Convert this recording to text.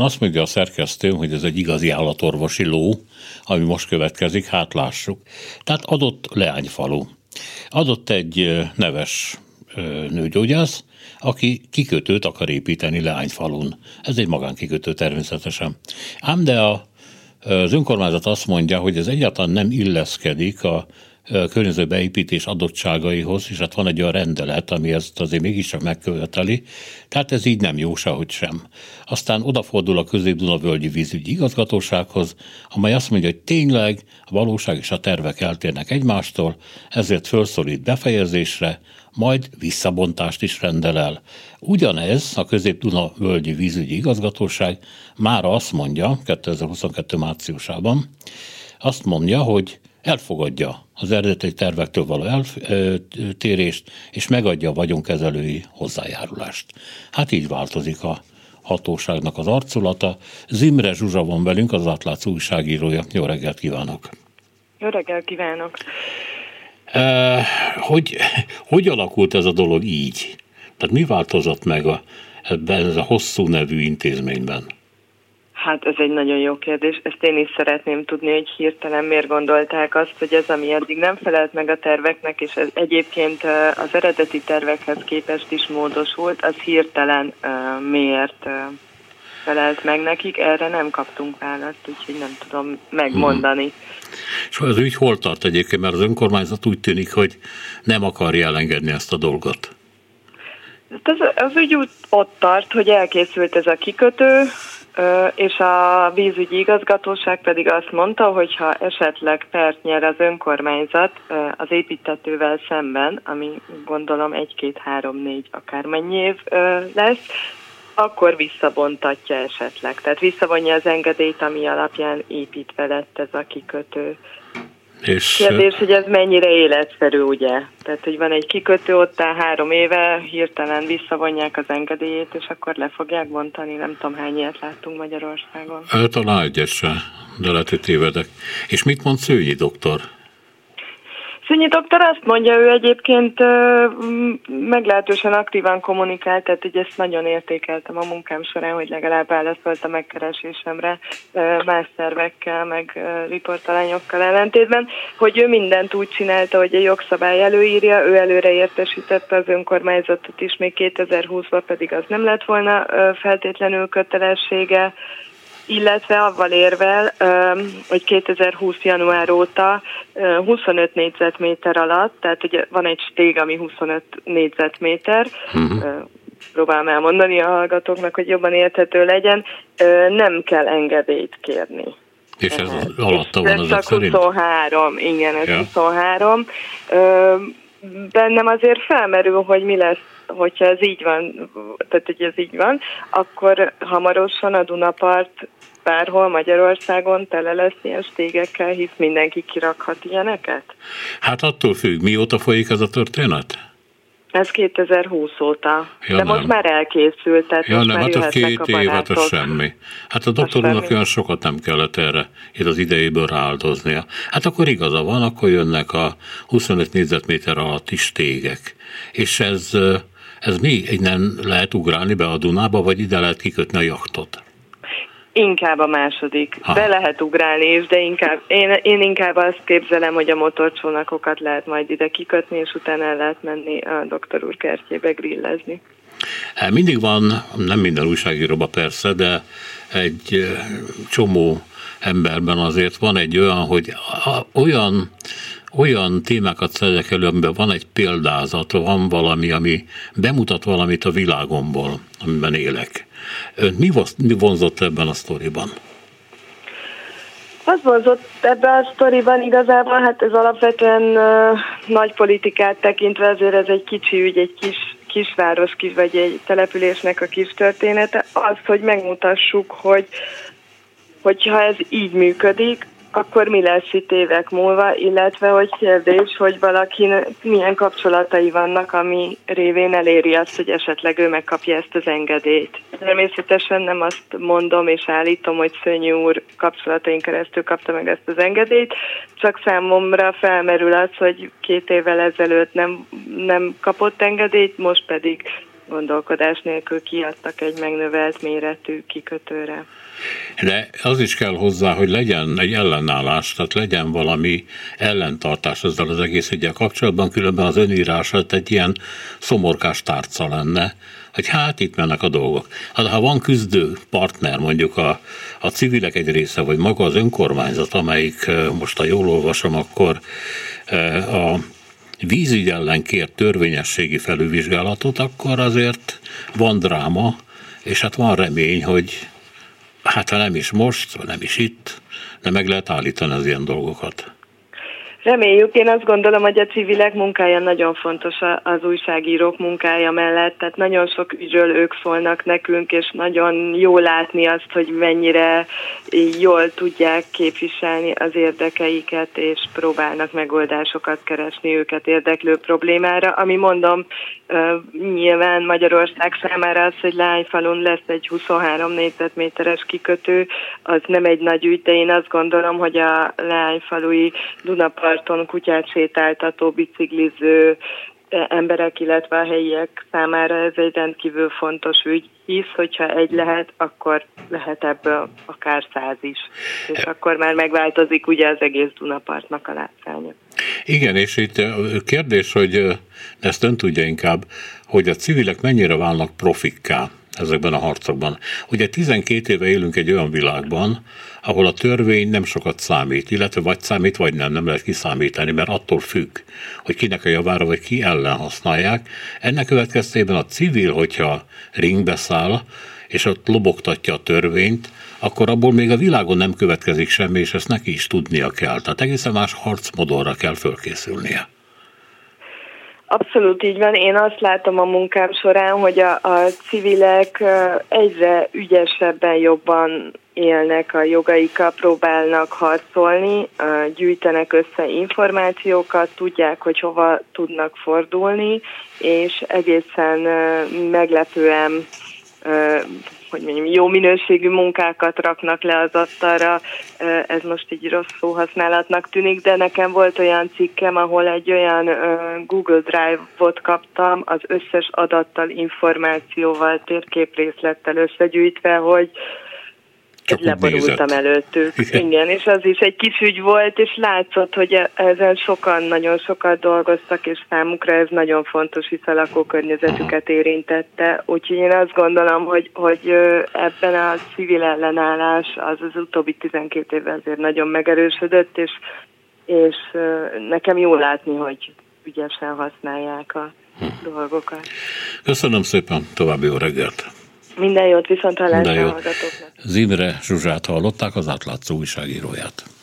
Azt mondja a szerkesztő, hogy ez egy igazi állatorvosi ló, ami most következik, hát lássuk. Tehát adott leányfalu. Adott egy neves nőgyógyász, aki kikötőt akar építeni Leányfalun. Ez egy magánkikötő természetesen. Ám de a, az önkormányzat azt mondja, hogy ez egyáltalán nem illeszkedik a környező beépítés adottságaihoz, és hát van egy olyan rendelet, ami ezt azért mégiscsak megköveteli, tehát ez így nem jó sehogy sem. Aztán odafordul a Közép-Duna-völgyi vízügyi igazgatósághoz, amely azt mondja, hogy tényleg a valóság és a tervek eltérnek egymástól, ezért felszólít befejezésre, majd visszabontást is rendel el. Ugyanez a Közép-Duna völgyi vízügyi igazgatóság már azt mondja, 2022 márciusában, azt mondja, hogy elfogadja az eredeti tervektől való eltérést, és megadja a vagyonkezelői hozzájárulást. Hát így változik a hatóságnak az arculata. Zimre Zsuzsa van velünk, az átlátsz újságírója. Jó reggelt kívánok! Jó reggelt kívánok! hogy, hogy alakult ez a dolog így? Tehát mi változott meg a, ebben ez a hosszú nevű intézményben? Hát ez egy nagyon jó kérdés. Ezt én is szeretném tudni, hogy hirtelen miért gondolták azt, hogy ez, ami eddig nem felelt meg a terveknek, és ez egyébként az eredeti tervekhez képest is módosult, az hirtelen miért felelt meg nekik. Erre nem kaptunk választ, úgyhogy nem tudom megmondani. Hmm. És az ügy hol tart egyébként, mert az önkormányzat úgy tűnik, hogy nem akarja elengedni ezt a dolgot. Az, az ügy ott tart, hogy elkészült ez a kikötő, és a vízügyi igazgatóság pedig azt mondta, hogy ha esetleg pert nyer az önkormányzat az építetővel szemben, ami gondolom egy-két-három-négy akármennyi év lesz, akkor visszabontatja esetleg. Tehát visszavonja az engedélyt, ami alapján építve lett ez a kikötő. És Kérdés, hogy ez mennyire életszerű, ugye? Tehát, hogy van egy kikötő ott három éve, hirtelen visszavonják az engedélyét, és akkor le fogják bontani, nem tudom hány ilyet láttunk Magyarországon. Talán egyet se, de lehet, hogy tévedek. És mit mond Szőnyi doktor? Szünyi doktor azt mondja, ő egyébként meglehetősen aktívan kommunikált, tehát hogy ezt nagyon értékeltem a munkám során, hogy legalább válaszolt a megkeresésemre más szervekkel, meg riportalányokkal ellentétben, hogy ő mindent úgy csinálta, hogy a jogszabály előírja, ő előre értesítette az önkormányzatot is, még 2020-ban pedig az nem lett volna feltétlenül kötelessége, illetve avval érvel, hogy 2020. január óta 25 négyzetméter alatt, tehát ugye van egy stég, ami 25 négyzetméter, uh-huh. próbálom elmondani a hallgatóknak, hogy jobban érthető legyen, nem kell engedélyt kérni. És ez alatta van az 23, igen, ez ja. 23. Bennem azért felmerül, hogy mi lesz hogyha ez így van, tehát hogy ez így van, akkor hamarosan a Dunapart bárhol Magyarországon tele lesz ilyen stégekkel, hisz mindenki kirakhat ilyeneket? Hát attól függ, mióta folyik ez a történet? Ez 2020 óta. Ja, De nem. most már elkészült, tehát ja, nem, hát a két év, hát az semmi. Hát a doktor úrnak olyan sokat nem kellett erre itt az idejéből rááldoznia. Hát akkor igaza van, akkor jönnek a 25 négyzetméter alatti stégek. És ez, ez mi? Innen lehet ugrálni be a Dunába, vagy ide lehet kikötni a jachtot? Inkább a második. Ha. Be lehet ugrálni is, de inkább, én, én inkább azt képzelem, hogy a motorcsónakokat lehet majd ide kikötni, és utána el lehet menni a doktor úr kertjébe grillezni. Hát mindig van, nem minden újságíróban persze, de egy csomó emberben azért van egy olyan, hogy olyan olyan témákat szedek elő, amiben van egy példázat, van valami, ami bemutat valamit a világomból, amiben élek. Ön mi, mi vonzott ebben a sztoriban? Az vonzott ebben a sztoriban igazából, hát ez alapvetően uh, nagy politikát tekintve azért ez egy kicsi ügy, egy kis kisváros, kis, vagy egy településnek a kis története, az, hogy megmutassuk, hogy hogyha ez így működik, akkor mi lesz itt évek múlva, illetve hogy kérdés, hogy valaki milyen kapcsolatai vannak, ami révén eléri azt, hogy esetleg ő megkapja ezt az engedélyt. Természetesen nem azt mondom és állítom, hogy Szönyű úr kapcsolatain keresztül kapta meg ezt az engedélyt, csak számomra felmerül az, hogy két évvel ezelőtt nem, nem kapott engedélyt, most pedig gondolkodás nélkül kiadtak egy megnövelt méretű kikötőre. De az is kell hozzá, hogy legyen egy ellenállás, tehát legyen valami ellentartás ezzel az egész ügyel kapcsolatban, különben az önírás egy ilyen szomorkás tárca lenne, hogy hát itt mennek a dolgok. Hát ha van küzdő partner, mondjuk a, a civilek egy része, vagy maga az önkormányzat, amelyik most, ha jól olvasom, akkor a vízügy ellen kért törvényességi felülvizsgálatot, akkor azért van dráma, és hát van remény, hogy hát ha nem is most, nem is itt, de meg lehet állítani az ilyen dolgokat. Reméljük, én azt gondolom, hogy a civilek munkája nagyon fontos az újságírók munkája mellett, tehát nagyon sok ügyről ők szólnak nekünk, és nagyon jó látni azt, hogy mennyire jól tudják képviselni az érdekeiket, és próbálnak megoldásokat keresni őket érdeklő problémára, ami mondom, nyilván Magyarország számára az, hogy Lányfalun lesz egy 23 négyzetméteres kikötő, az nem egy nagy ügy, de én azt gondolom, hogy a Lányfalui Dunapart parton kutyát sétáltató, bicikliző emberek, illetve a helyiek számára ez egy rendkívül fontos ügy, hisz, hogyha egy lehet, akkor lehet ebből akár száz is. És akkor már megváltozik ugye az egész Dunapartnak a látszánya. Igen, és itt kérdés, hogy ezt ön tudja inkább, hogy a civilek mennyire válnak profikká ezekben a harcokban. Ugye 12 éve élünk egy olyan világban, ahol a törvény nem sokat számít, illetve vagy számít, vagy nem, nem lehet kiszámítani, mert attól függ, hogy kinek a javára, vagy ki ellen használják. Ennek következtében a civil, hogyha ringbe száll, és ott lobogtatja a törvényt, akkor abból még a világon nem következik semmi, és ezt neki is tudnia kell. Tehát egészen más harcmodorra kell fölkészülnie. Abszolút így van. Én azt látom a munkám során, hogy a, a civilek egyre ügyesebben jobban élnek a jogaikkal, próbálnak harcolni, gyűjtenek össze információkat, tudják, hogy hova tudnak fordulni, és egészen meglepően hogy mondjam, jó minőségű munkákat raknak le az asztalra, ez most így rossz szóhasználatnak tűnik, de nekem volt olyan cikkem, ahol egy olyan Google Drive-ot kaptam az összes adattal, információval, térképrészlettel összegyűjtve, hogy csak leborultam előttük. Igen. És az is egy kis ügy volt, és látszott, hogy e- ezen sokan, nagyon sokat dolgoztak, és számukra ez nagyon fontos, hisz a lakókörnyezetüket érintette. Úgyhogy én azt gondolom, hogy, hogy ebben a civil ellenállás az az utóbbi 12 évben azért nagyon megerősödött, és, és nekem jó látni, hogy ügyesen használják a hm. dolgokat. Köszönöm szépen, további jó reggelt! Minden jót, viszont hallásra hallgatóknak. Zimre Zsuzsát hallották, az átlátszó újságíróját.